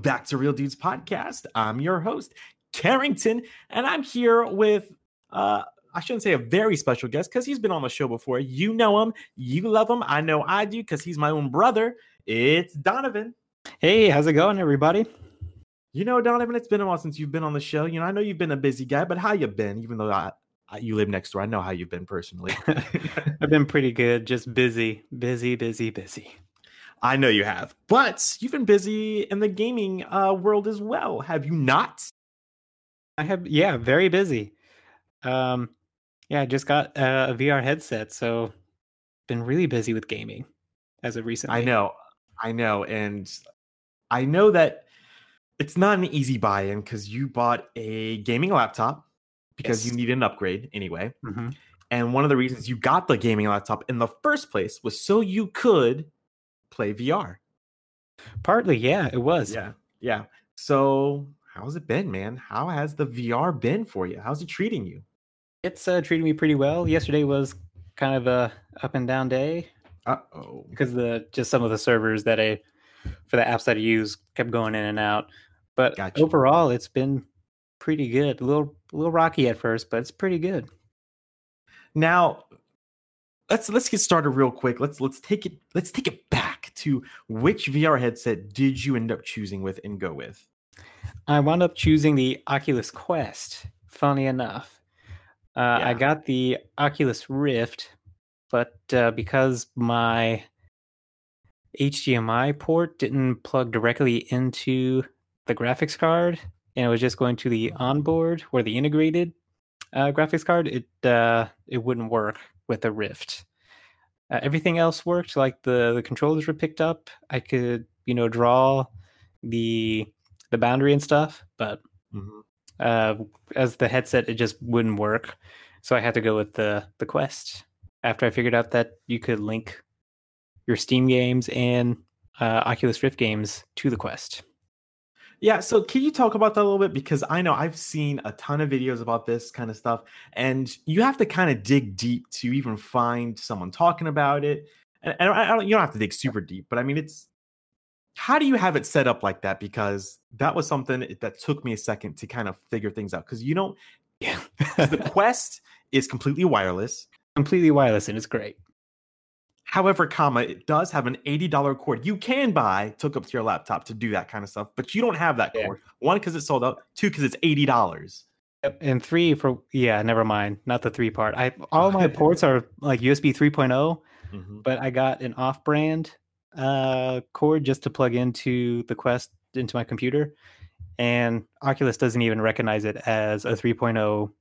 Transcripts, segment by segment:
Welcome back to Real Dudes Podcast. I'm your host, Carrington, and I'm here with uh I shouldn't say a very special guest because he's been on the show before. You know him, you love him. I know I do because he's my own brother. It's Donovan. Hey, how's it going, everybody? You know, Donovan, it's been a while since you've been on the show. You know, I know you've been a busy guy, but how you been? Even though I, I you live next door, I know how you've been personally. I've been pretty good, just busy, busy, busy, busy. I know you have, but you've been busy in the gaming uh, world as well, have you not? I have, yeah, very busy. Um, yeah, I just got uh, a VR headset, so been really busy with gaming as of recently. I know, I know, and I know that it's not an easy buy-in because you bought a gaming laptop because Yes. you needed an upgrade anyway. Mhm. And one of the reasons you got the gaming laptop in the first place was so you could play VR. Partly, yeah, it was. Yeah. Yeah. So how's it been, man? How has the VR been for you? How's it treating you? It's uh, treating me pretty well. Yesterday was kind of a up and down day Uh-oh. because the just some of the servers that I for the apps that I use kept going in and out. But Gotcha. overall, it's been pretty good. A little, a little rocky at first, but it's pretty good. Now, let's let's get started real quick. Let's let's take it let's take it back to which VR headset did you end up choosing with and go with? I wound up choosing the Oculus Quest. Funny enough, uh, I got the Oculus Rift, but uh, because my HDMI port didn't plug directly into the graphics card, and it was just going to the onboard or the integrated uh, graphics card, it uh, it wouldn't work with the Rift. Uh, everything else worked, like the the controllers were picked up. I could you know draw the the boundary and stuff, but Mhm. uh, as the headset, it just wouldn't work. So I had to go with the the Quest. After I figured out that you could link your Steam games and uh, Oculus Rift games to the Quest. Yeah, so can you talk about that a little bit? Because I know I've seen a ton of videos about this kind of stuff, and you have to kind of dig deep to even find someone talking about it. And, and I, don't, you don't have to dig super deep, but I mean, it's how do you have it set up like that? Because that was something that took me a second to kind of figure things out. Because you don't, Yeah, the Quest is completely wireless. completely wireless and it's great. However, comma, it does have an $80 cord you can buy, took up to your laptop to do that kind of stuff, but you don't have that Yeah. cord. One, because it's sold out, two, because it's $80. Yep, And three for yeah, never mind, not the three part. I all my ports are like USB 3.0, Mhm. but I got an off-brand uh, cord just to plug into the Quest into my computer, and Oculus doesn't even recognize it as a 3.0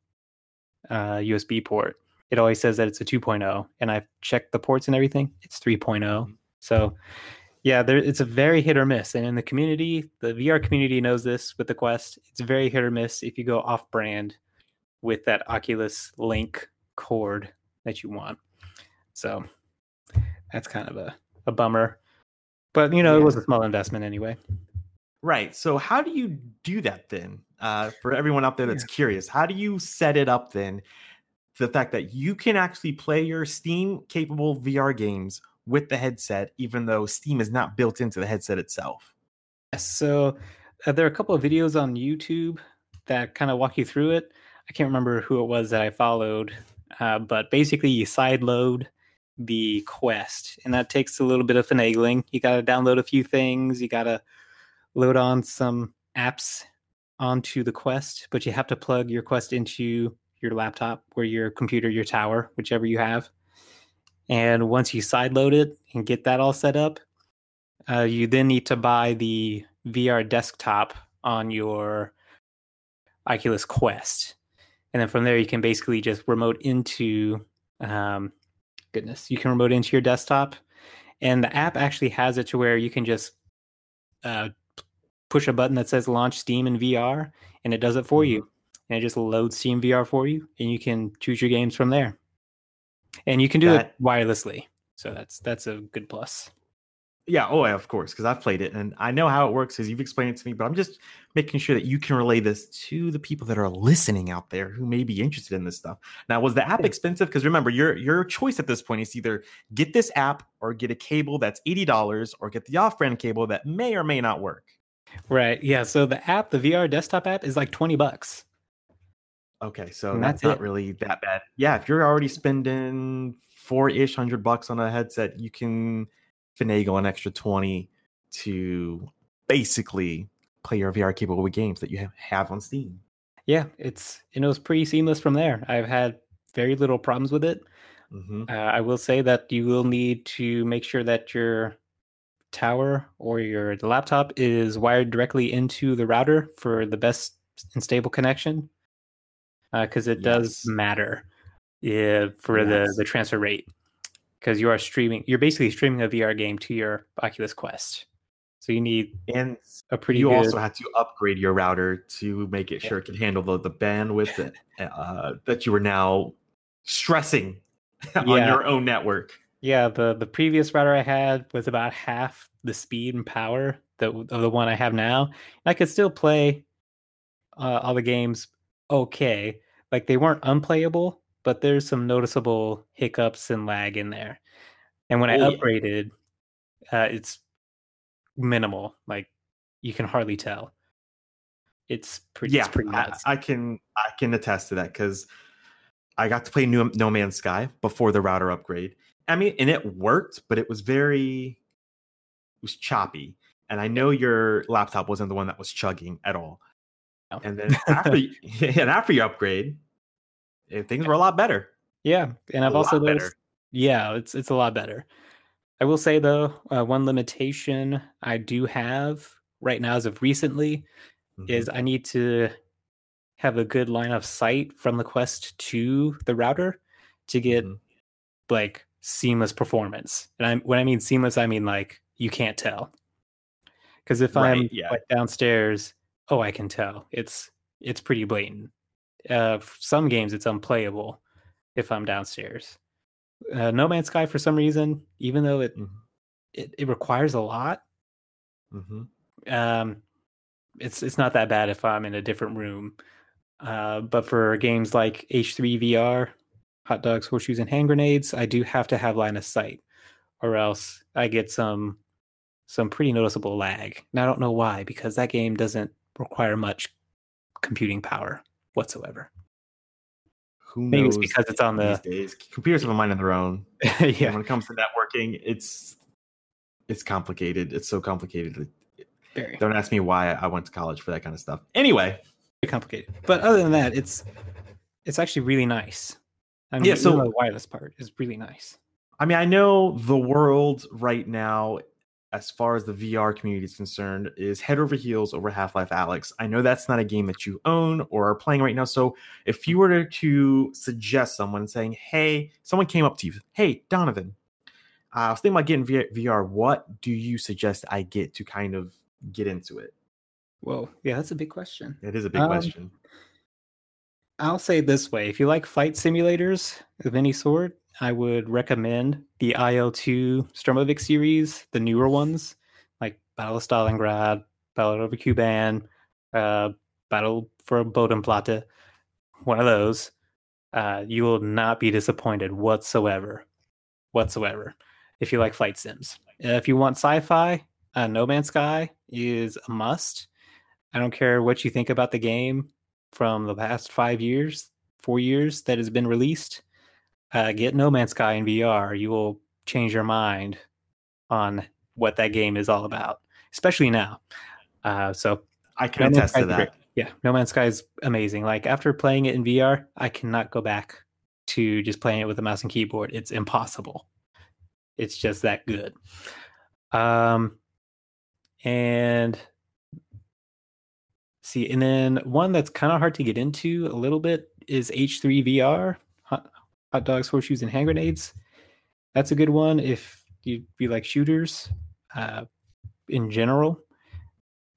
uh, USB port. It always says that it's a 2.0, and I've checked the ports and everything. It's 3.0. So yeah, there it's a very hit or miss. And in the community, the VR community knows this with the Quest. It's very hit or miss if you go off-brand with that Oculus Link cord that you want. So that's kind of a, a bummer. But you know, it was a small investment anyway. Right. So, how do you do that then? Uh, for everyone out there that's curious, how do you set it up then? The fact that you can actually play your Steam capable VR games with the headset, even though Steam is not built into the headset itself. Yes, So uh, there are a couple of videos on YouTube that kind of walk you through it. I can't remember who it was that I followed, uh, but basically you sideload the quest, and that takes a little bit of finagling. You got to download a few things. You got to load on some apps onto the quest, but you have to plug your quest into your laptop or your computer, your tower, whichever you have. And once you sideload it and get that all set up, uh, you then need to buy the VR desktop on your Oculus Quest, and then from there you can basically just remote into. Um, goodness, you can remote into your desktop, and the app actually has it to where you can just uh, push a button that says launch Steam in VR, and it does it for you, and it just loads Steam VR for you, and you can choose your games from there, and you can do That- it wirelessly. So that's that's a good plus. Yeah, oh, yeah, of course, because I've played it and I know how it works because you've explained it to me. But I'm just making sure that you can relay this to the people that are listening out there who may be interested in this stuff. Now, was the app expensive? Because remember, your your choice at this point is either get this app or get a cable that's eighty dollars, or get the off-brand cable that may or may not work. Right. Yeah. So the app, the VR desktop app, is like twenty bucks. Okay, so And that's that's not really that bad. Yeah, if you're already spending four ish hundred bucks on a headset, you can finagle an extra twenty to basically play your VR capable games that you have, on Steam. Yeah, it's and it was pretty seamless from there. I've had very little problems with it. hmm Uh, I will say that you will need to make sure that your tower or your laptop is wired directly into the router for the best and stable connection, because it does matter uh, for the Yes. the transfer rate. Because you are streaming, you're basically streaming a VR game to your Oculus Quest, so you need And a pretty you good. also had to upgrade your router to make it Yeah. sure it could handle the, the bandwidth that, uh, that you were now stressing on your own network. Yeah, the the previous router I had was about half the speed and power that of the one I have now. And I could still play uh, all the games okay. Like they weren't unplayable, but there's some noticeable hiccups and lag in there. And when I Oh, yeah. upgraded, uh, it's minimal. Like you can hardly tell. It's pretty. yeah, it's pretty I. I can I can attest to that because I got to play New, No Man's Sky before the router upgrade. I mean, and it worked, but it was very it was choppy. And I know your laptop wasn't the one that was chugging at all. No. And then after y- and after your upgrade, eh, things were a lot better. yeah, and I've a also noticed. better. Yeah, it's it's a lot better. I will say though, uh, one limitation I do have right now, as of recently, Mhm. is I need to have a good line of sight from the Quest to the router to get Mhm. like seamless performance. And I, when I mean seamless, I mean like you can't tell. Because if I'm yeah. like downstairs, oh, I can tell. It's it's pretty blatant. Uh, some games it's unplayable if I'm downstairs. Uh, no Man's Sky, for some reason, even though it Mhm. it, it requires a lot, Mhm. um, it's it's not that bad if I'm in a different room. Uh, but for games like H3 VR, hot dogs, horseshoes, and hand grenades, I do have to have line of sight, or else I get some some pretty noticeable lag. And I don't know why, because that game doesn't require much computing power whatsoever. Who Maybe it's knows because it's on these the days? Computers have a mind of their own. And yeah, when it comes to networking, it's it's complicated. It's so complicated. very. Don't ask me why I went to college for that kind of stuff. Anyway, complicated. But other than that, it's it's actually really nice. I mean, Yeah, so- the wireless part is really nice. I mean, I know the world right now, as far as the VR community is concerned, is head over heels over Half Life Alyx. I know that's not a game that you own or are playing right now. So if you were to suggest someone saying, hey, someone came up to you, hey, Donovan, I was thinking about getting VR. What do you suggest I get to kind of get into it? Whoa, yeah, that's a big question. It is a big Um, question. I'll say it this way: if you like fight simulators of any sort, I would recommend the IL2 Sturmovik series, the newer ones, like Battle of Stalingrad, Battle over Kuban, uh, Battle for Bodenplatte, one of those. Uh, you will not be disappointed whatsoever, whatsoever. If you like flight sims, if you want sci-fi, uh, No Man's Sky is a must. I don't care what you think about the game from the past five years, four years that has been released. Uh, get No Man's Sky in VR. You will change your mind on what that game is all about, especially now. Uh, so I can No Man's attest to that. great. Yeah, No Man's Sky is amazing. Like after playing it in VR, I cannot go back to just playing it with a mouse and keyboard. It's impossible. It's just that good. Um, and see, and then one that's kind of hard to get into a little bit is H3 VR, hot, dogs, horseshoes, and hand grenades. That's a good one if you you like shooters. Uh, in general,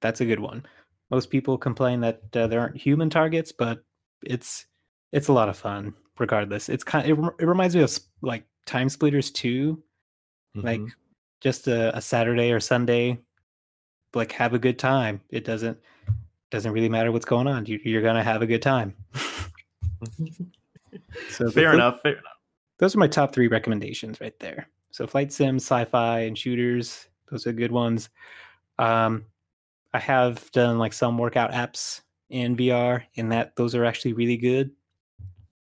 that's a good one. Most people complain that uh, there aren't human targets, but it's it's a lot of fun regardless. It's kind—it—it reminds me of like Time Splitters 2, like Mhm. just a, a Saturday or Sunday like have a good time. It doesn't doesn't really matter what's going on. You, you're going to have a good time. So fair enough. Fair enough. those are my top three recommendations right there. So flight sims, sci-fi, and shooters. Those are good ones. Um, I have done like some workout apps in VR, and that those are actually really good,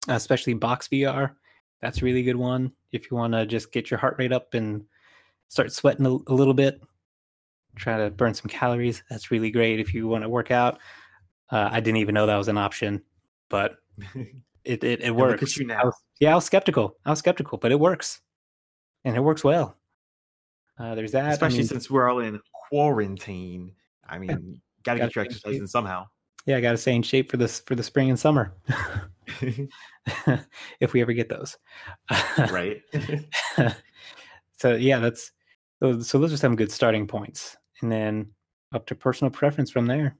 especially Box VR. That's a really good one if you want to just get your heart rate up and start sweating a, a little bit. Try to burn some calories. That's really great if you want to work out. Uh, I didn't even know that was an option, but it it, it works. You I now. was- yeah, I was skeptical. I was skeptical, but it works, and it works well. Uh, there's that. I Especially mean, since we're all in quarantine. I mean, gotta Gotta get your exercise in somehow. yeah, I got to stay in shape for this for the spring and summer, if we ever get those. right? so yeah, that's so those are some good starting points, and then up to personal preference from there.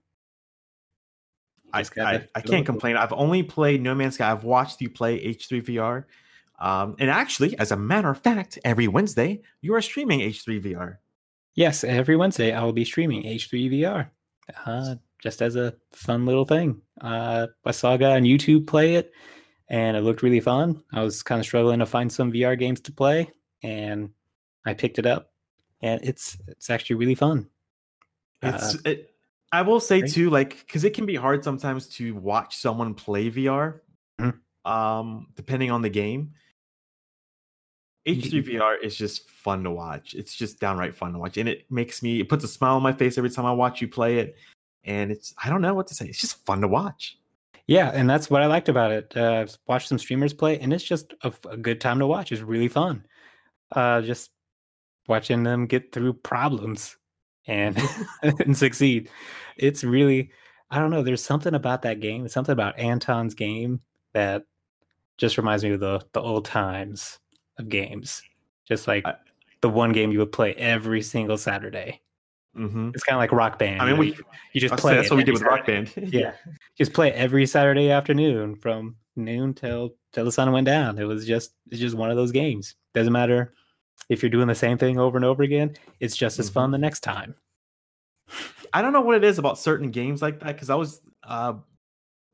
I, I, I can't complain. I've only played No Man's Sky. I've watched you play H3 VR. Um, and actually, as a matter of fact, every Wednesday you are streaming H3 VR. Yes, every Wednesday I will be streaming H3VR, uh, just as a fun little thing. Uh, I saw a guy on YouTube play it, and it looked really fun. I was kind of struggling to find some VR games to play, and I picked it up, and it's it's actually really fun. It's Uh, it, I will say too, like because it can be hard sometimes to watch someone play VR, Mhm. um, depending on the game. H3 VR is just fun to watch. It's just downright fun to watch, and it makes me it puts a smile on my face every time I watch you play it. And it's I don't know what to say. It's just fun to watch. Yeah, and that's what I liked about it. Uh, I've watched some streamers play, and it's just a, a good time to watch. It's really fun. Uh, just watching them get through problems and and succeed. It's really, I don't know. There's something about that game. Something about Anton's game that just reminds me of the the old times of games. Just like I- the one game you would play every single Saturday. hmm It's kind of like Rock Band. I mean, we you, you just play. that's what we did with Rock Band. Yeah. just play every Saturday afternoon from noon till till the sun went down. It was just it's just one of those games. Doesn't matter if you're doing the same thing over and over again. It's just as fun the next time. I don't know what it is about certain games like that because I was uh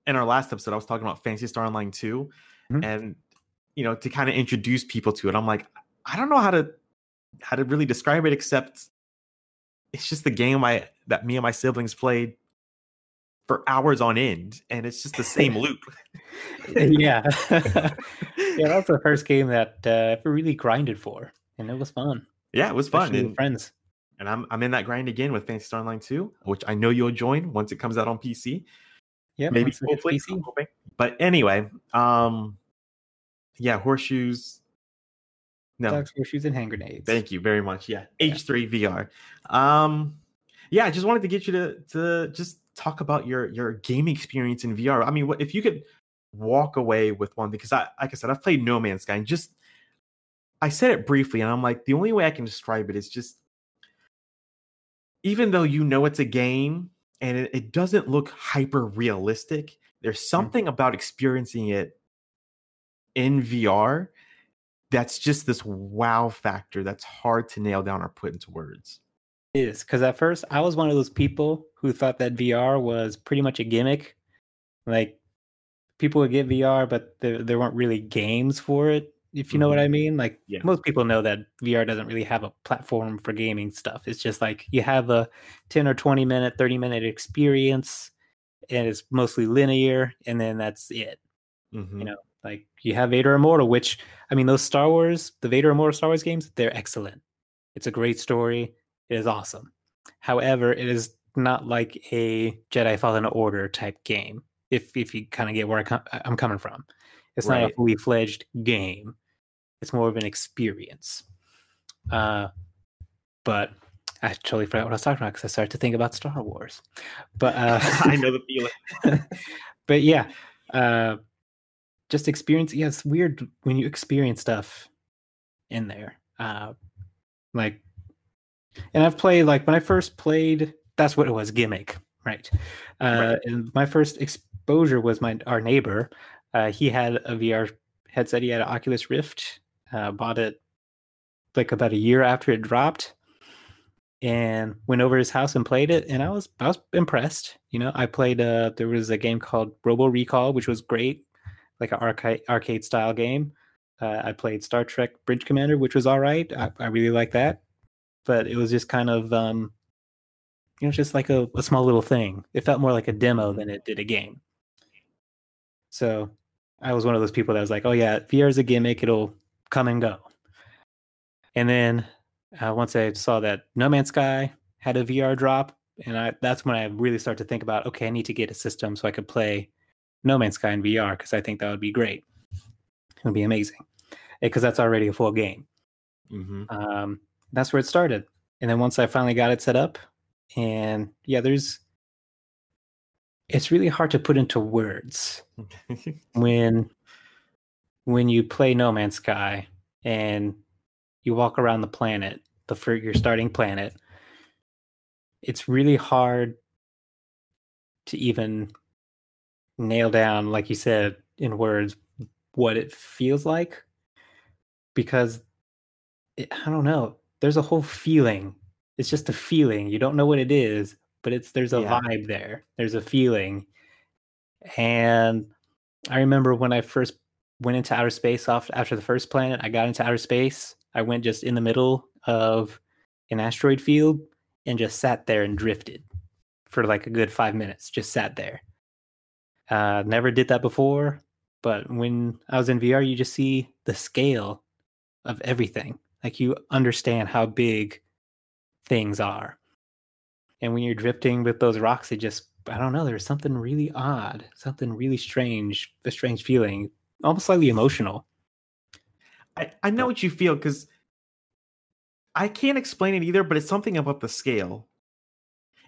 in our last episode I was talking about Phantasy Star Online 2 Mhm. and you know to kind of introduce people to it. I'm like I don't know how to how to really describe it except it's just the game I that me and my siblings played for hours on end and it's just the same loop. yeah, yeah. That's the first game that uh, really grinded for, and it was fun. Yeah, it was fun. And, friends. and I'm I'm in that grind again with Phantasy Star Online 2, which I know you'll join once it comes out on PC. Yeah, maybe hopefully, I'm. But anyway, um yeah, horseshoes. No, Dogs, horseshoes, and hand grenades. thank you very much. Yeah, Yeah. H3 VR. Um yeah, I just wanted to get you to to just talk about your your gaming experience in VR. I mean, what if you could walk away with one because I like I said I've played No Man's Sky and just I said it briefly and I'm like the only way I can describe it is just even though you know it's a game and it, it doesn't look hyper realistic, there's mm. something about experiencing it in VR that's just this wow factor that's hard to nail down or put into words. is because at first I was one of those people who thought that VR was pretty much a gimmick. Like people would get VR, but there there weren't really games for it. If you know what I mean, like Yeah. most people know that VR doesn't really have a platform for gaming stuff. It's just like you have a ten or twenty minute, thirty minute experience, and it's mostly linear, and then that's it. Mhm. You know, like you have Vader Immortal, which I mean, those Star Wars, the Vader Immortal Star Wars games, they're excellent. It's a great story. It is awesome. However, it is not like a Jedi Fallen Order type game. If if you kind of get where I com- I'm coming from, it's not a fully fledged game. It's more of an experience. Uh, but I totally forgot what I was talking about because I started to think about Star Wars. But uh, I know the feeling. but yeah, uh, just experience. Yeah, it's weird when you experience stuff in there. Uh, like, and I've played like when I first played. That's what it was, gimmick, right? Uh, Right. And my first exposure was my our neighbor. Uh, he had a VR headset. He had an Oculus Rift. Uh, bought it like about a year after it dropped and went over his house and played it and i was i was impressed you know i played uh there was a game called robo recall which was great like an arcade arcade style game uh, i played star trek bridge commander which was all right I, I really like that but it was just kind of um you know, just like a, a small little thing. It felt more like a demo than it did a game. So I was one of those people that was like, oh yeah, VR is a gimmick; it'll come and go. And then uh, once I saw that No Man's Sky had a VR drop, and I that's when I really started to think about, okay, I need to get a system so I could play No Man's Sky in VR because I think that would be great. It would be amazing because that's already a full game. Mm-hmm. Um, that's where it started. And then once I finally got it set up, and yeah, there's it's really hard to put into words when when you play No Man's Sky and you walk around the planet, the for your starting planet. It's really hard to even nail down, like you said, in words, what it feels like because it, I don't know. There's a whole feeling. It's just a feeling. You don't know what it is, but it's there's a Yeah. vibe there. There's a feeling. And I remember when I first went into outer space off after the first planet, I got into outer space. I went just in the middle of an asteroid field and just sat there and drifted for like a good five minutes. Just sat there. Uh, never did that before, but when I was in VR, you just see the scale of everything. Like you understand how big things are. And when you're drifting with those rocks, it just, I don't know, there's something really odd, something really strange, a strange feeling, almost slightly emotional. I, I know what you feel because I can't explain it either, but it's something about the scale.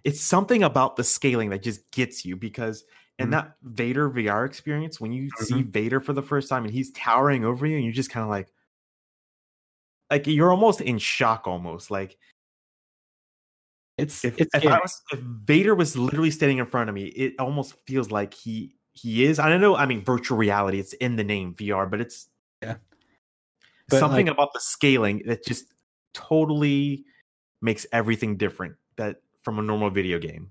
It's something about the scaling that just gets you because in Mhm. that Vader VR experience, when you see Vader for the first time and he's towering over you, and you're just kind of like, like you're almost in shock, almost like It's, if, it's if. I was if Vader was literally standing in front of me, it almost feels like he he is. I don't know. I mean, virtual reality. It's in the name VR, but it's Yeah. But, something like- about the scaling that just totally makes everything different. That from a normal video game.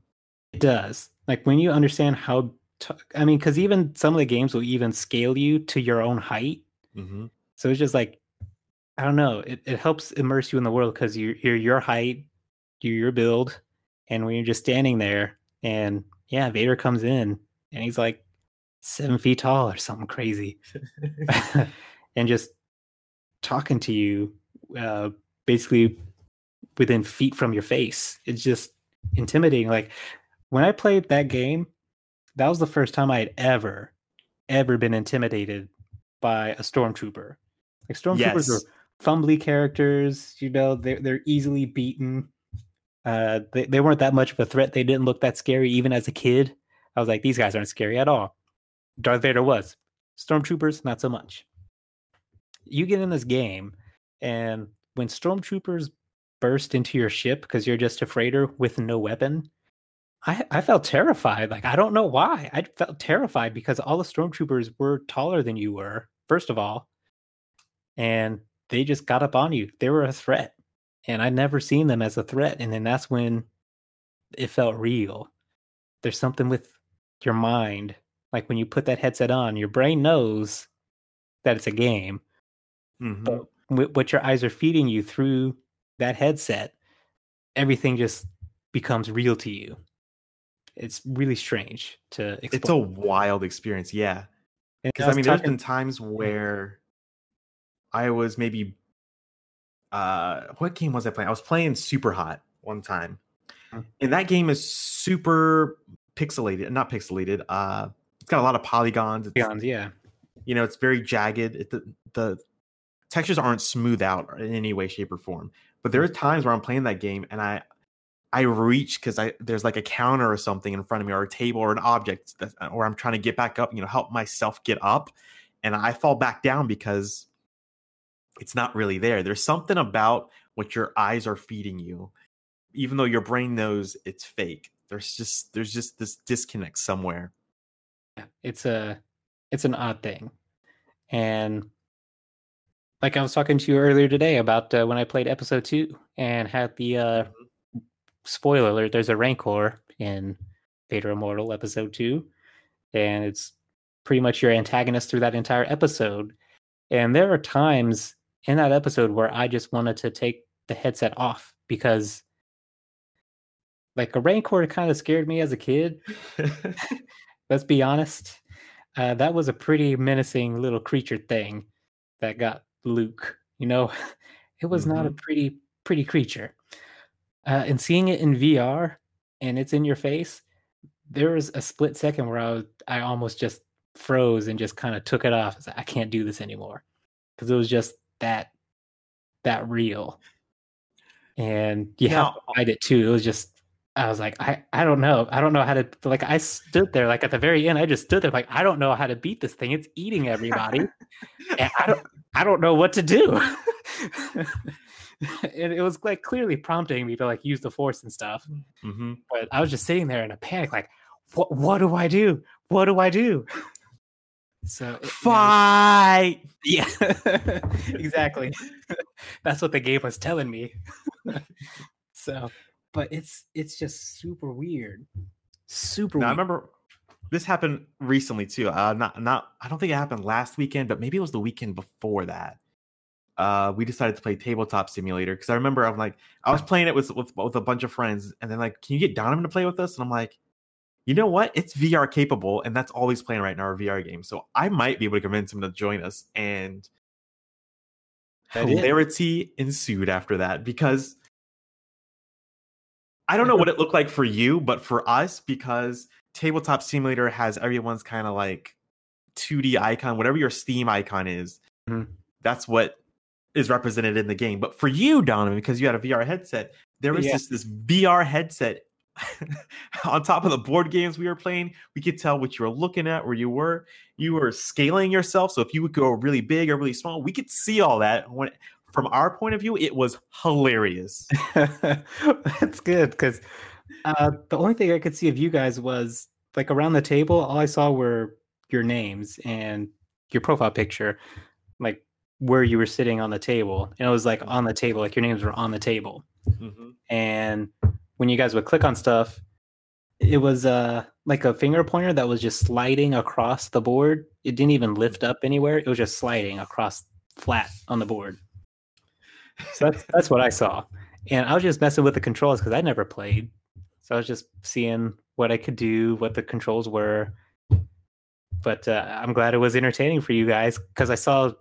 It does. Like when you understand how, t- I mean, because even some of the games will even scale you to your own height. Mm-hmm. So it's just like, I don't know. It, it helps immerse you in the world because you're, you're your height, you're your build. And when you're just standing there and yeah, Vader comes in and he's like seven feet tall or something crazy and just talking to you uh, basically within feet from your face. It's just intimidating. Like when I played that game, that was the first time I had ever, ever been intimidated by a stormtrooper. Like stormtroopers Yes. are fumbly characters, you know, they're they're easily beaten. Uh they, they weren't that much of a threat. They didn't look that scary even as a kid. I was like, these guys aren't scary at all. Darth Vader was. Stormtroopers, not so much. You get in this game, and when stormtroopers burst into your ship because you're just a freighter with no weapon, I, I felt terrified. Like, I don't know why. I felt terrified because all the stormtroopers were taller than you were, first of all. And they just got up on you. They were a threat. And I'd never seen them as a threat. And then that's when it felt real. There's something with your mind. Like when you put that headset on, your brain knows that it's a game Mhm. but what your eyes are feeding you through that headset, everything just becomes real to you. It's really strange to explain. It's a wild experience. Yeah. Because I I mean, there's been times where I was maybe uh what game was I playing? I was playing Super Hot one time. Mhm. And that game is super pixelated, not pixelated. Uh it's got a lot of polygons. It's, Beyond, yeah. you know, it's very jagged. It, the the textures aren't smooth out in any way, shape, or form. But there are times where I'm playing that game and I I reach because I there's like a counter or something in front of me, or a table or an object, that, or I'm trying to get back up, you know, help myself get up, and I fall back down because it's not really there. There's something about what your eyes are feeding you, even though your brain knows it's fake. There's just there's just this disconnect somewhere. Yeah, it's a it's an odd thing and like i was talking to you earlier today about uh, when i played episode two and had the uh spoiler alert there's a rancor in vader immortal episode two and it's pretty much your antagonist through that entire episode and there are times in that episode where i just wanted to take the headset off because like a Rancor kind of scared me as a kid. Let's be honest. Uh, that was a pretty menacing little creature thing that got Luke. You know, it was mm-hmm. not a mm-hmm. pretty pretty creature. Uh, and seeing it in VR and it's in your face, there was a split second where I was, I almost just froze and just kind of took it off. I, like, I can't do this anymore because it was just that that real. And you now, have to fight it too. It was just I was like, I, I don't know. I don't know how to like I stood there like at the very end, I just stood there like I don't know how to beat this thing. It's eating everybody. and I don't I don't know what to do. and it was like clearly prompting me to like use the force and stuff. Mm-hmm. But I was just sitting there in a panic, like, what what do I do? What do I do? So fight. You know, yeah, exactly. That's what the game was telling me. so, but it's it's just super weird. Super. Now, weird. I remember this happened recently too. Uh, not not. I don't think it happened last weekend, but maybe it was the weekend before that. Uh, we decided to play tabletop simulator because I remember I'm like I was playing it with, with with a bunch of friends, and then like, can you get Donovan to play with us? And I'm like, you know what? It's VR capable, and that's all he's playing right now, our VR game. So I might be able to convince him to join us. And hilarity ensued after that because I don't know what it looked like for you, but for us, because Tabletop Simulator has everyone's kind of like 2D icon, whatever your Steam icon is, mm-hmm. that's what is represented in the game. But for you, Donovan, because you had a VR headset, there was yeah. just this VR headset on top of the board games we were playing, we could tell what you were looking at, where you were. You were scaling yourself. So if you would go really big or really small, we could see all that. When from our point of view, it was hilarious. That's good because uh, the only thing I could see of you guys was like around the table. All I saw were your names and your profile picture, like where you were sitting on the table, and it was like on the table, like your names were on the table. Mm-hmm. And when you guys would click on stuff, it was uh like a finger pointer that was just sliding across the board. It didn't even lift up anywhere. It was just sliding across flat on the board. So that's that's what I saw. And I was just messing with the controls because I never played. So I was just seeing what I could do, what the controls were. But uh, I'm glad it was entertaining for you guys because I saw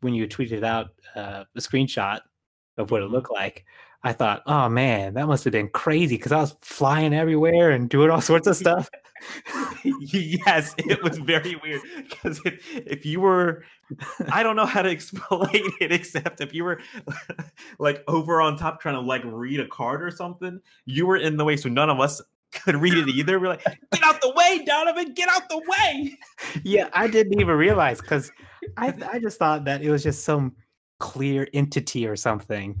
when you tweeted out uh, a screenshot of what it mm-hmm. looked like. I thought, oh man, that must have been crazy because I was flying everywhere and doing all sorts of stuff. yes, it was very weird because if, if you were, I don't know how to explain it except if you were like over on top trying to like read a card or something, you were in the way. So none of us could read it either. We're like, get out the way, Donovan, get out the way. Yeah, I didn't even realize because I, I just thought that it was just some clear entity or something.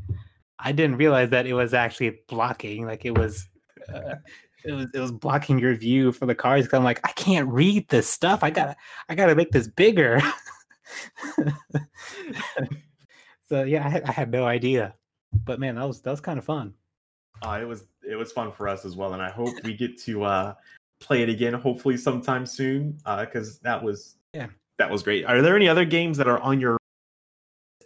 I didn't realize that it was actually blocking. Like it was, uh, it was it was blocking your view for the cars. I'm like, I can't read this stuff. I gotta I gotta make this bigger. so yeah, I had, I had no idea. But man, that was that was kind of fun. Uh, it was it was fun for us as well, and I hope we get to uh, play it again, hopefully sometime soon, because uh, that was yeah that was great. Are there any other games that are on your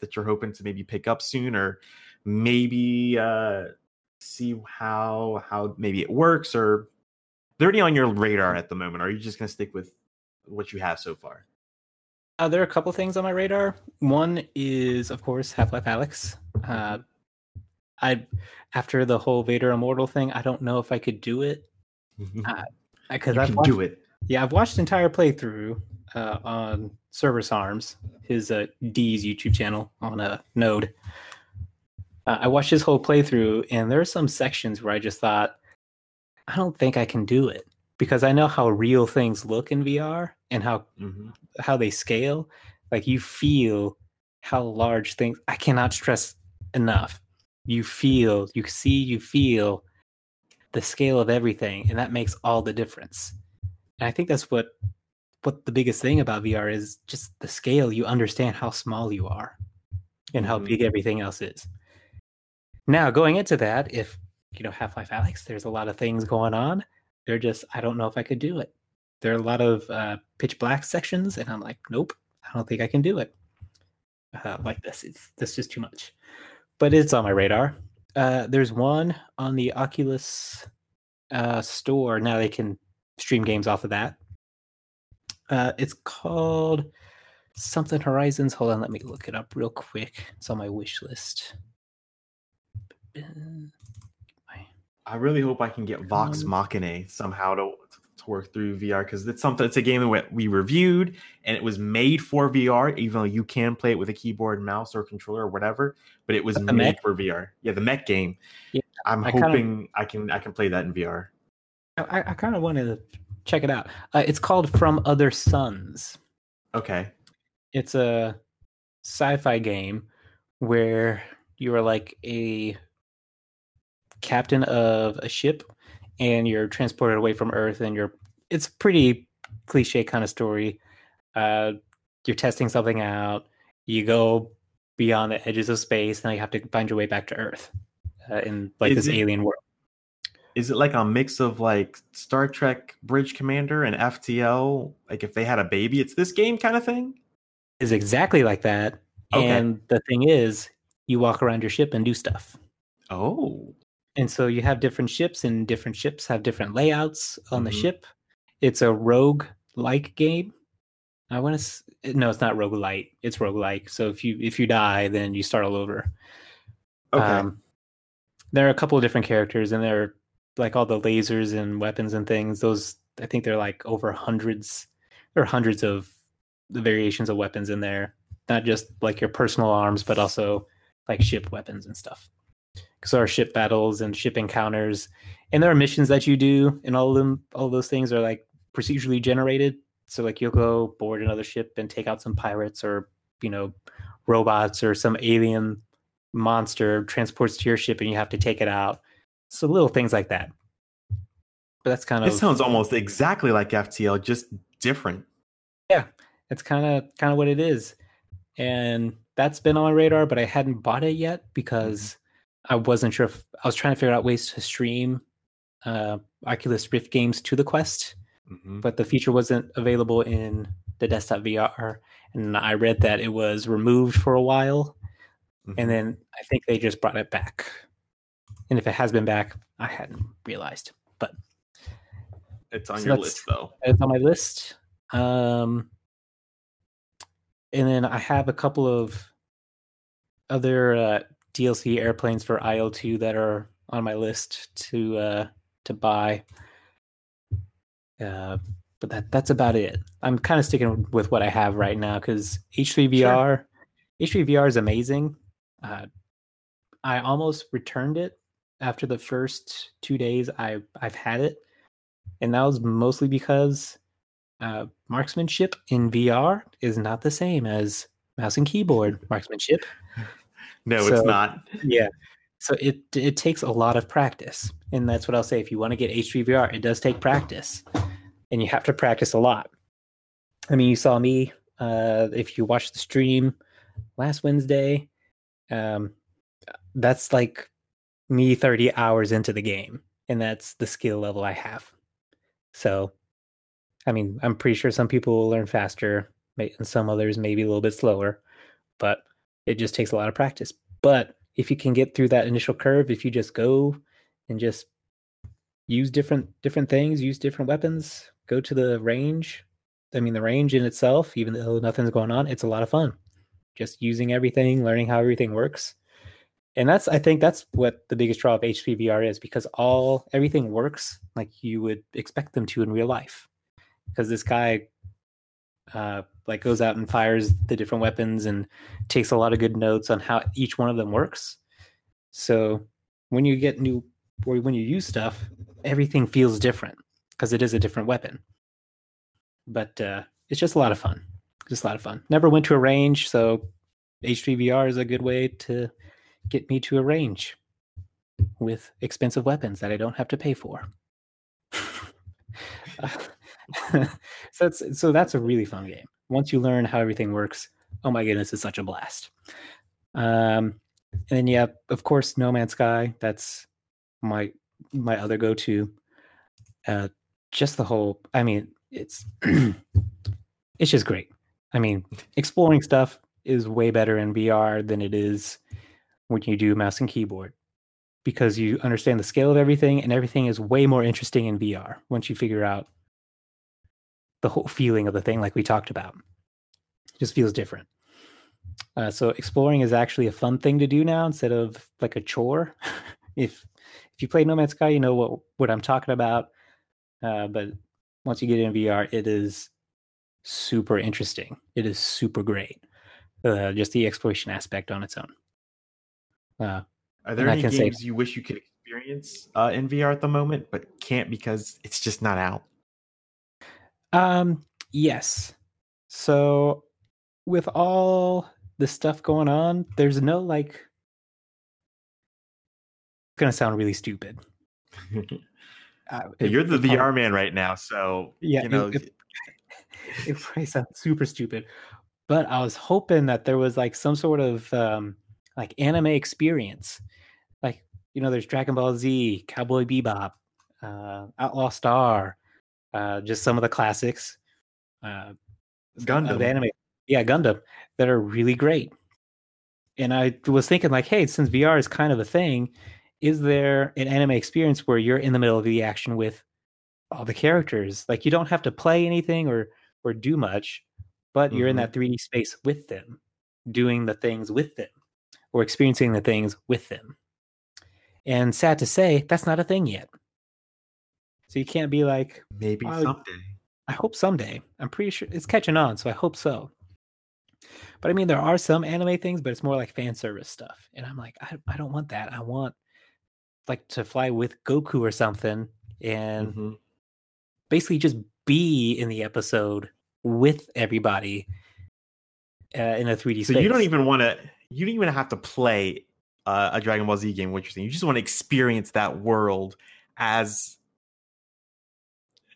that you're hoping to maybe pick up soon, or maybe uh, see how how maybe it works or they're already on your radar at the moment. Or are you just going to stick with what you have so far? Uh, there are a couple things on my radar. One is of course half-life alyx. Uh, i after the whole vader immortal thing i don't know if i could do it. Because uh, i can watched, do it. Yeah i've watched entire playthrough uh, on Service Arms his uh, d's youtube channel on a node uh, I watched his whole playthrough, and there are some sections where I just thought, I don't think I can do it because I know how real things look in VR and how mm-hmm. how they scale. Like you feel how large things. I cannot stress enough. You feel, you see, you feel the scale of everything, and that makes all the difference. And I think that's what what the biggest thing about VR is just the scale. You understand how small you are and how mm-hmm. big everything else is. Now, going into that, if you know Half Life Alyx, there's a lot of things going on. They're just I don't know if I could do it. There are a lot of uh, pitch black sections, and I'm like, nope, I don't think I can do it. Uh, like this, it's this just too much. But it's on my radar. Uh, there's one on the Oculus uh, store now they can stream games off of that. Uh, it's called something Horizons. Hold on, let me look it up real quick. It's on my wish list. I really hope I can get Vox Machinae somehow to, to work through VR because it's something. It's a game that we reviewed and it was made for VR, even though you can play it with a keyboard, mouse, or controller or whatever. But it was made mech? for VR. Yeah, the mech game. Yeah, I'm I kinda- hoping I can I can play that in VR. I, I kind of want to check it out. Uh, it's called From Other Suns. Okay. It's a sci-fi game where you are like a captain of a ship and you're transported away from Earth and you're it's pretty cliche kind of story. Uh, you're testing something out. You go beyond the edges of space, and you have to find your way back to Earth uh, in like Is this it- alien world. Is it like a mix of like Star Trek Bridge Commander and FTL? Like if they had a baby, it's this game kind of thing. Is exactly like that. Okay. And the thing is, you walk around your ship and do stuff. Oh. And so you have different ships, and different ships have different layouts on the Mhm. ship. It's a rogue like game. I want to no, it's not rogue roguelite. It's roguelike. So if you if you die, then you start all over. Okay. Um, there are a couple of different characters, and they're like all the lasers and weapons and things. Those I think they're like over hundreds. There are hundreds of the variations of weapons in there. Not just like your personal arms, but also like ship weapons and stuff. So there are ship battles and ship encounters, and there are missions that you do, and all of them, all those things are like procedurally generated. So like you'll go board another ship and take out some pirates or you know robots or some alien monster transports to your ship and you have to take it out. So little things like that. But that's kind of it sounds almost exactly like FTL, just different. Yeah. It's kind of kind of what it is. And that's been on my radar, but I hadn't bought it yet because mm-hmm. I wasn't sure if I was trying to figure out ways to stream uh, Oculus Rift games to the Quest, Mhm. but the feature wasn't available in the desktop VR. And I read that it was removed for a while, Mhm. and then I think they just brought it back. And if it has been back, I hadn't realized. But it's on so your list though. it's on my list. Um, and then I have a couple of other uh, DLC airplanes for IL2 that are on my list to uh, to buy. Uh, but that that's about it. I'm kind of sticking with what I have right now because H3VR, H3VR is amazing. Uh, I almost returned it after the first two days I I've had it, and that was mostly because uh, marksmanship in VR is not the same as mouse and keyboard marksmanship. No, So- it's not. Yeah. So it it takes a lot of practice, and that's what I'll say. If you want to get H3VR, it does take practice, and you have to practice a lot. I mean, you saw me. Uh, if you watched the stream last Wednesday, um, that's like me 30 hours into the game, and that's the skill level I have. So, I mean, I'm pretty sure some people will learn faster, and some others maybe a little bit slower, but it just takes a lot of practice. But if you can get through that initial curve, if you just go and just use different different things, use different weapons, go to the range. I mean, the range in itself, even though nothing's going on, it's a lot of fun. Just using everything, learning how everything works. And that's I think that's what the biggest draw of H3VR is because all everything works like you would expect them to in real life. Because this guy uh like goes out and fires the different weapons and takes a lot of good notes on how each one of them works. So when you get new or when you use stuff, everything feels different because it is a different weapon. But uh, it's just a lot of fun. Just a lot of fun. Never went to a range, so H3VR is a good way to get me to a range with expensive weapons that I don't have to pay for. so it's so that's a really fun game. Once you learn how everything works, oh my goodness, it's such a blast. Um, and then yeah, of course, No Man's Sky. That's my my other go to. Uh, just the whole. I mean, it's it's just great. I mean, exploring stuff is way better in VR than it is when you do mouse and keyboard. because you understand the scale of everything and everything is way more interesting in VR once you figure out the whole feeling of the thing like we talked about. It just feels different. Uh, so exploring is actually a fun thing to do now instead of like a chore. if if you play No Man's Sky, you know what what I'm talking about. Uh, but once you get in VR, it is super interesting. It is super great. Uh, just the exploration aspect on its own. Uh, Are there any games say, you wish you could experience uh, in VR at the moment, but can't because it's just not out? Um, yes. So with all the stuff going on, there's no like it's gonna sound really stupid. uh, hey, you're the VR man right now, so yeah, you know it, it, it probably sounds super stupid. But I was hoping that there was like some sort of um like anime experience. Like, you know, there's Dragon Ball Z, Cowboy Bebop, uh, Outlaw Star, uh, just some of the classics. Uh, Gundam. anime. Yeah, Gundam that are really great. And I was thinking, like, hey, since VR is kind of a thing, is there an anime experience where you're in the middle of the action with all the characters? Like, you don't have to play anything or or do much, but mm-hmm. you're in mm-hmm. that 3D space with them, doing the things with them, or experiencing the things with them. And sad to say, that's not a thing yet. So you can't be like, maybe oh, someday. I hope someday. I'm pretty sure it's catching on, so I hope so. But I mean, there are some anime things, but it's more like fan service stuff. And I'm like, I, I don't want that. I want like to fly with Goku or something and mm-hmm. basically just be in the episode with everybody uh, in a 3D so space. you don't even want to, you don't even have to play uh, a Dragon Ball Z game, what you're saying. You just want to experience that world as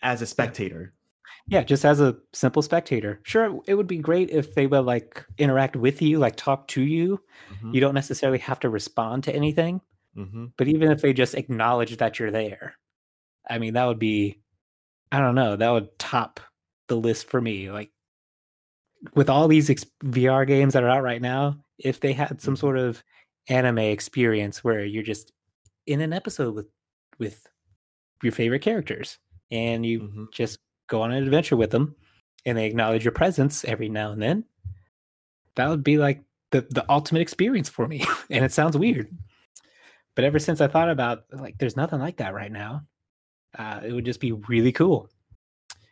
as a spectator. Yeah, just as a simple spectator. Sure, it would be great if they would like interact with you, like talk to you. Mm-hmm. You don't necessarily have to respond to anything. Mm-hmm. But even if they just acknowledge that you're there, I mean, that would be, I don't know, that would top the list for me. Like with all these ex- VR games that are out right now, if they had some mm-hmm. sort of anime experience where you're just in an episode with with your favorite characters and you mm-hmm. just go on an adventure with them and they acknowledge your presence every now and then. That would be like the the ultimate experience for me and it sounds weird. But ever since i thought about like there's nothing like that right now uh, it would just be really cool.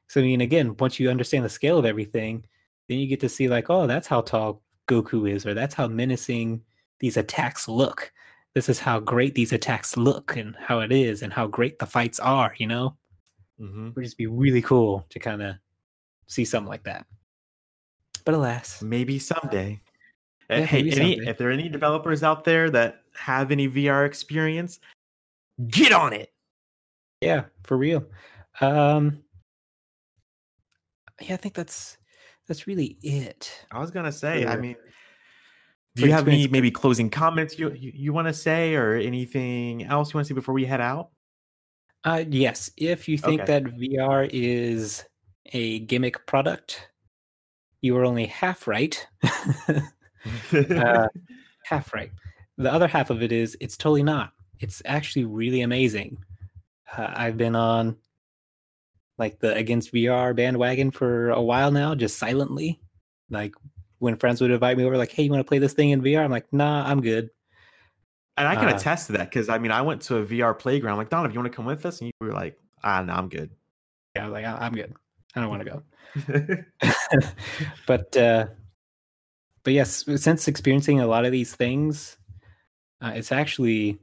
So i mean again once you understand the scale of everything then you get to see like oh that's how tall goku is or that's how menacing these attacks look. This is how great these attacks look and how it is and how great the fights are you know mm-hmm. would just be really cool to kind of see something like that but alas maybe someday yeah, hey maybe any, someday. if there are any developers out there that have any vr experience get on it yeah for real um yeah i think that's that's really it i was gonna say for, i mean do you have any maybe closing comments you you, you want to say or anything else you want to say before we head out? Uh, yes. If you think okay. that VR is a gimmick product, you are only half right. uh, half right. The other half of it is it's totally not. It's actually really amazing. Uh, I've been on like the against VR bandwagon for a while now, just silently, like when friends would invite me over, like, "Hey, you want to play this thing in VR?" I'm like, "Nah, I'm good." And I can uh, attest to that because I mean, I went to a VR playground. Like, Don, if you want to come with us, and you were like, "Ah, no, I'm good." Yeah, I was like, "I'm good. I don't want to go." but uh, but yes, since experiencing a lot of these things, uh, it's actually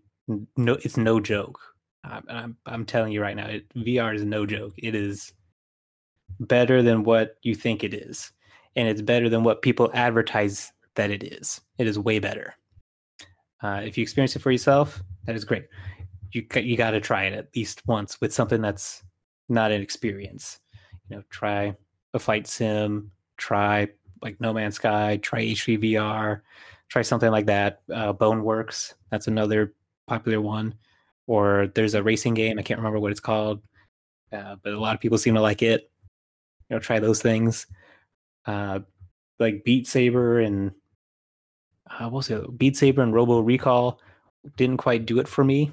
no, it's no joke. I'm, I'm, I'm telling you right now, it, VR is no joke. It is better than what you think it is and it's better than what people advertise that it is. It is way better. Uh, if you experience it for yourself, that is great. You you got to try it at least once with something that's not an experience. You know, try a fight sim, try like No Man's Sky, try H3VR, try something like that. Uh, Boneworks, that's another popular one. Or there's a racing game, I can't remember what it's called, uh, but a lot of people seem to like it. You know, try those things uh, like Beat Saber and uh, what's it? Beat Saber and Robo Recall didn't quite do it for me.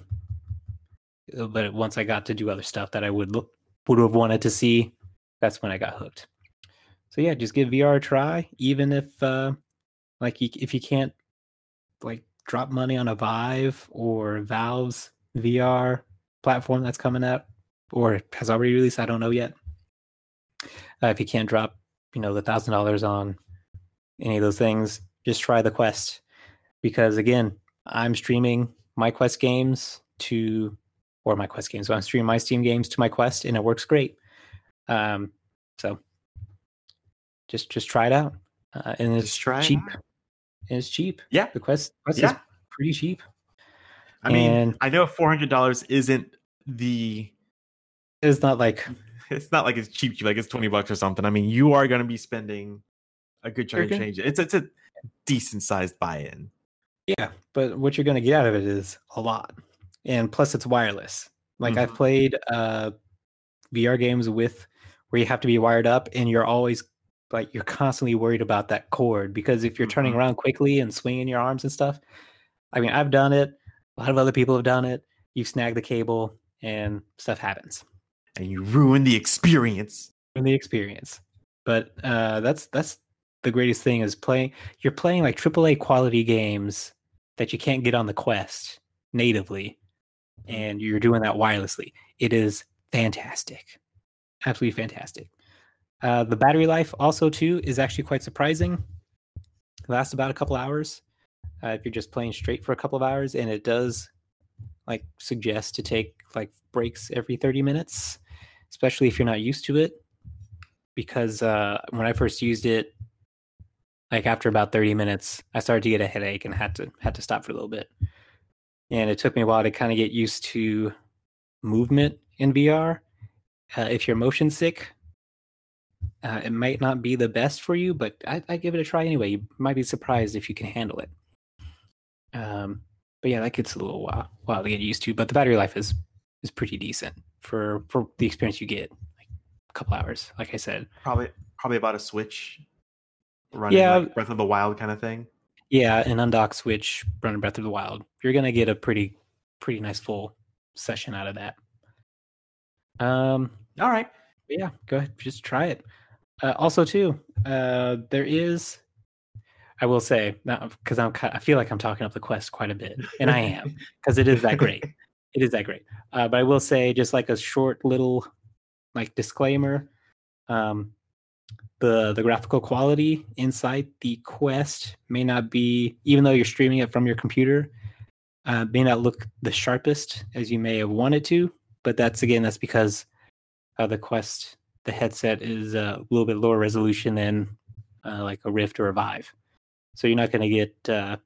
Uh, But once I got to do other stuff that I would look would have wanted to see, that's when I got hooked. So yeah, just give VR a try, even if uh, like you, if you can't like drop money on a Vive or Valve's VR platform that's coming out or has already released. I don't know yet. Uh, if you can't drop, you know, the thousand dollars on any of those things, just try the Quest because again, I'm streaming my Quest games to, or my Quest games. So I'm streaming my Steam games to my Quest, and it works great. Um, so just just try it out, uh, and it's it cheap. out. And it's cheap. Yeah. The Quest, Quest is pretty cheap. I mean, And- I know four hundred dollars isn't the. It's not like It's not like it's cheap, cheap, like it's twenty bucks or something. I mean, you are going to be spending a good chunk of change. It's it's a decent sized buy-in. Yeah, but what you're going to get out of it is a lot. And plus it's wireless. Like I've Mhm. played uh VR games with where you have to be wired up and you're always like you're constantly worried about that cord because if you're turning Mhm. around quickly and swinging your arms and stuff. I mean, I've done it. A lot of other people have done it. You snag the cable and stuff happens and you ruin the experience. in the experience. But uh that's that's the greatest thing is playing you're playing like AAA quality games that you can't get on the Quest natively and you're doing that wirelessly. It is fantastic. Absolutely fantastic. Uh the battery life also too is actually quite surprising. It lasts about a couple hours. Uh, if you're just playing straight for a couple of hours and it does like suggest to take like breaks every 30 minutes especially if you're not used to it because uh, when I first used it, like after about 30 minutes, I started to get a headache and had to had to stop for a little bit. And it took me a while to kind of get used to movement in VR. Uh, if you're motion sick, uh, it might not be the best for you, but I, I give it a try anyway. You might be surprised if you can handle it. Um, but yeah, that gets a little while, while to get used to. But the battery life is is pretty decent for for the experience you get. Like a couple hours, like I said. Probably probably about a switch. Running Yeah. like Breath of the Wild kind of thing. Yeah, an undock switch, running Breath of the Wild. You're gonna get a pretty pretty nice full session out of that. Um, All right. yeah, go ahead, just try it. Uh, also, too, uh, there is. I will say because I'm I feel like I'm talking up the quest quite a bit, and I am because it is that great. It is that great. Uh, but I will say, just like a short little like disclaimer, um, the the graphical quality inside the quest may not be, even though you're streaming it from your computer, uh, may not look the sharpest as you may have wanted to. But that's again, that's because uh, the quest, the headset is uh, a little bit lower resolution than uh, like a Rift or a Vive, so you're not going to get uh,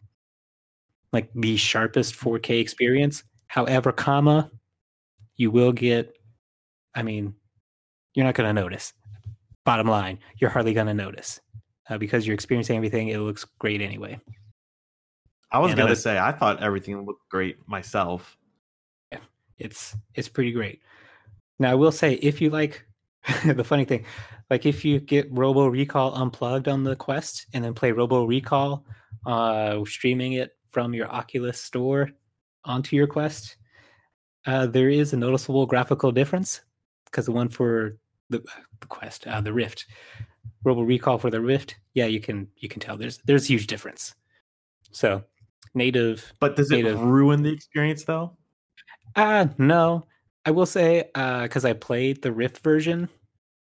like the sharpest 4K experience. However, comma, you will get. I mean, you're not going to notice. Bottom line, you're hardly going to notice uh, because you're experiencing everything. It looks great anyway. I was And gonna say I thought everything looked great myself. It's it's pretty great. Now I will say if you like the funny thing, like if you get Robo Recall unplugged on the Quest and then play Robo Recall, uh, streaming it from your Oculus store onto your Quest, uh, there is a noticeable graphical difference because the one for the the Quest, uh, the Rift, Robo Recall for the Rift, yeah, you can you can tell there's there's a huge difference. So native But does it ruin the experience though? Uh no. I will say uh cuz I played the Rift version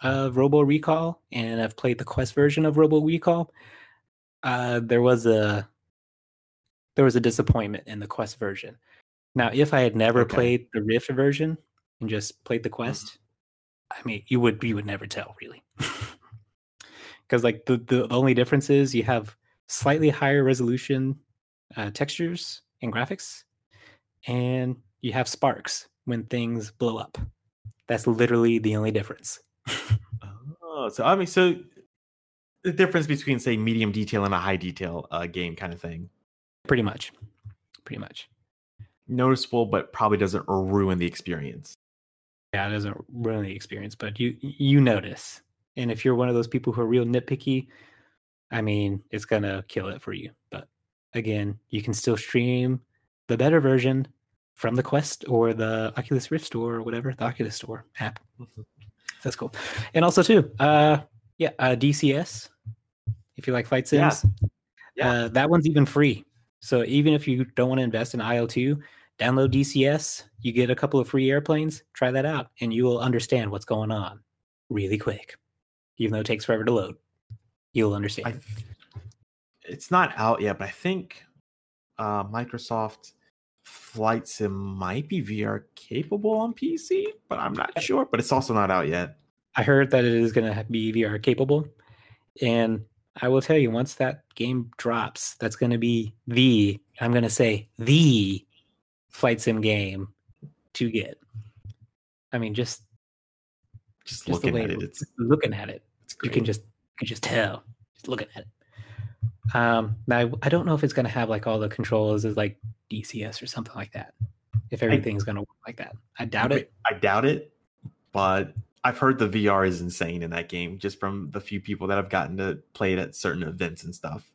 of Robo Recall and I've played the Quest version of Robo Recall. Uh there was a there was a disappointment in the Quest version. Now, if I had never Okay. played the Rift version and just played the Quest, I mean, you would you would never tell really. Cuz like the the only difference is you have slightly higher resolution uh, textures and graphics and you have sparks when things blow up. That's literally the only difference. Oh, so I mean, so the difference between say medium detail and a high detail uh, game kind of thing, Pretty much. Pretty much. noticeable, but probably doesn't ruin the experience. Yeah, it doesn't ruin the experience, but you you notice. And if you're one of those people who are real nitpicky, I mean, it's gonna kill it for you. But again, you can still stream the better version from the Quest or the Oculus Rift store or whatever, the Oculus Store app. Mhm. That's cool. And also too, uh, yeah, uh, DCS. If you like flight Yeah. sims, Yeah. uh, that one's even free. So even if you don't want to invest in IL2, download DCS. You get a couple of free airplanes. Try that out, and you will understand what's going on really quick. Even though it takes forever to load, you'll understand. I, it's not out yet, but I think uh, Microsoft Flight Sim might be VR capable on PC, but I'm not sure. But it's also not out yet. I heard that it is going to be VR capable, and I will tell you once that game drops, that's going to be the I'm going to say the flight sim game to get. I mean, just Just, just looking at it, it's, looking at it, you can just you can just tell just looking at it. Um, now I don't know if it's going to have like all the controls as like DCS or something like that. If everything's going to work like that, I doubt it. I doubt it, but I've heard the VR is insane in that game just from the few people that have gotten to play it at certain events and stuff.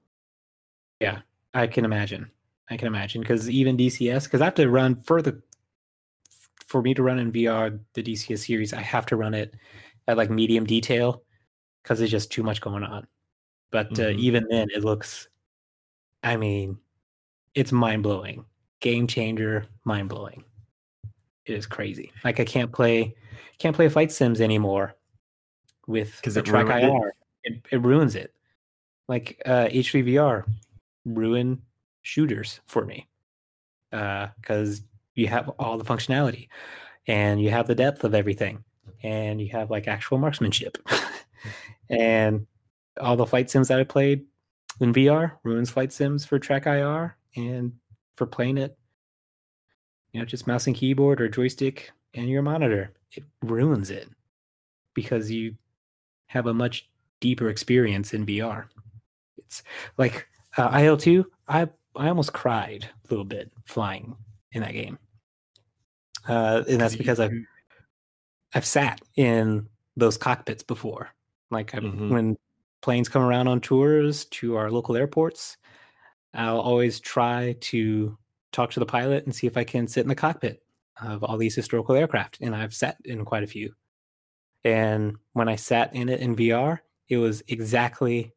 Yeah, I can imagine. I can imagine because even DCS, because I have to run for the for me to run in VR the DCS series, I have to run it at like medium detail because there's just too much going on. But uh, Mhm. even then, it looks. I mean, it's mind blowing, game changer, mind blowing. It is crazy. Like I can't play, can't play flight sims anymore with 'Cause the it track ruined it? IR. It, it ruins it. Like uh, H3VR ruin shooters for me because you have all the functionality and you have the depth of everything and you have like actual marksmanship. And all the flight sims that I played in VR ruins flight sims for TrackIR and for playing it you know just mouse and keyboard or joystick and your monitor it ruins it because you have a much deeper experience in VR it's like uh, IL2 I I almost cried a little bit flying in that game uh, and that's because I've I've sat in those cockpits before. Like I've, Mhm. when planes come around on tours to our local airports, I'll always try to talk to the pilot and see if I can sit in the cockpit of all these historical aircraft. And I've sat in quite a few. And when I sat in it in VR, it was exactly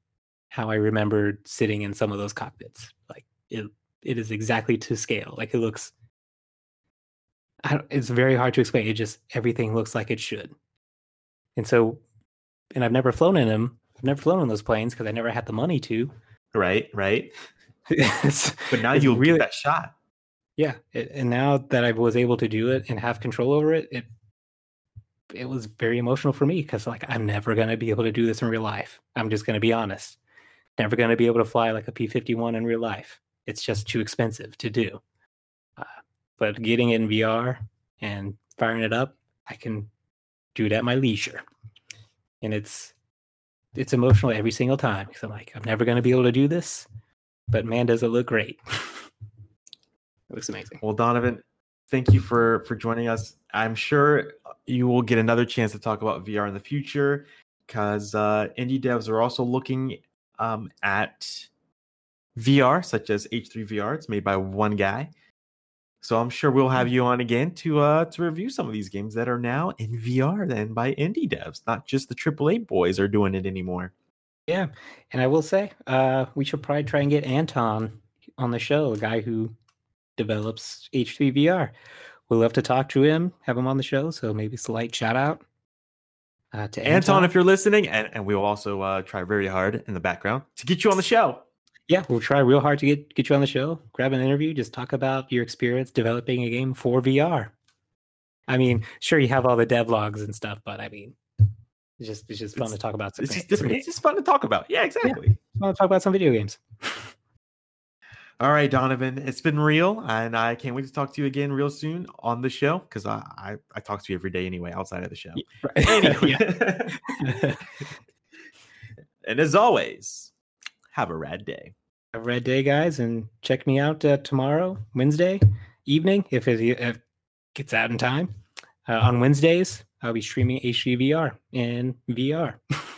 how I remembered sitting in some of those cockpits. Like it, it is exactly to scale. Like it looks. It's very hard to explain. It just everything looks like it should. And so, and I've never flown in them. I've never flown in those planes because I never had the money to. right, right. But now you'll really- get that shot. yeah, it, and now that I was able to do it and have control over it, it it was very emotional for me because like I'm never gonna be able to do this in real life. I'm just gonna be honest. Never gonna be able to fly like a P51 in real life. It's just too expensive to do. Uh, but getting in VR and firing it up, I can do it at my leisure, and it's it's emotional every single time because I'm like I'm never gonna be able to do this, but man, does it look great. it looks amazing. Well, Donovan, thank you for for joining us. I'm sure you will get another chance to talk about VR in the future because uh, indie devs are also looking um, at VR, such as H3 VR. It's made by one guy. So I'm sure we'll have you on again to uh, to review some of these games that are now in VR then by indie devs, not just the AAA boys are doing it anymore. Yeah, and I will say, uh, we should probably try and get Anton on the show, the guy who develops H3 VR. We'll love to talk to him, have him on the show. So maybe it's a light shout out uh, to Anton, if you're listening, and, and we'll also uh, try very hard in the background to get you on the show. Yeah, we'll try real hard to get get you on the show. Grab an interview, just talk about your experience developing a game for VR. I mean, sure you have all the devlogs and stuff, but I mean, it's just it's just fun It's- to talk about. Some, It's just, some- it's just fun to talk about. Yeah, exactly. fun to talk about some video games. All right, Donovan, it's been real, and I can't wait to talk to you again real soon on the show because I, I I talk to you every day anyway outside of the show. Anyway, and as always, have a rad day. Have a red day, guys, and check me out uh, tomorrow, Wednesday evening, if it, if it gets out in time. Uh, on Wednesdays, I'll be streaming H3VR and VR.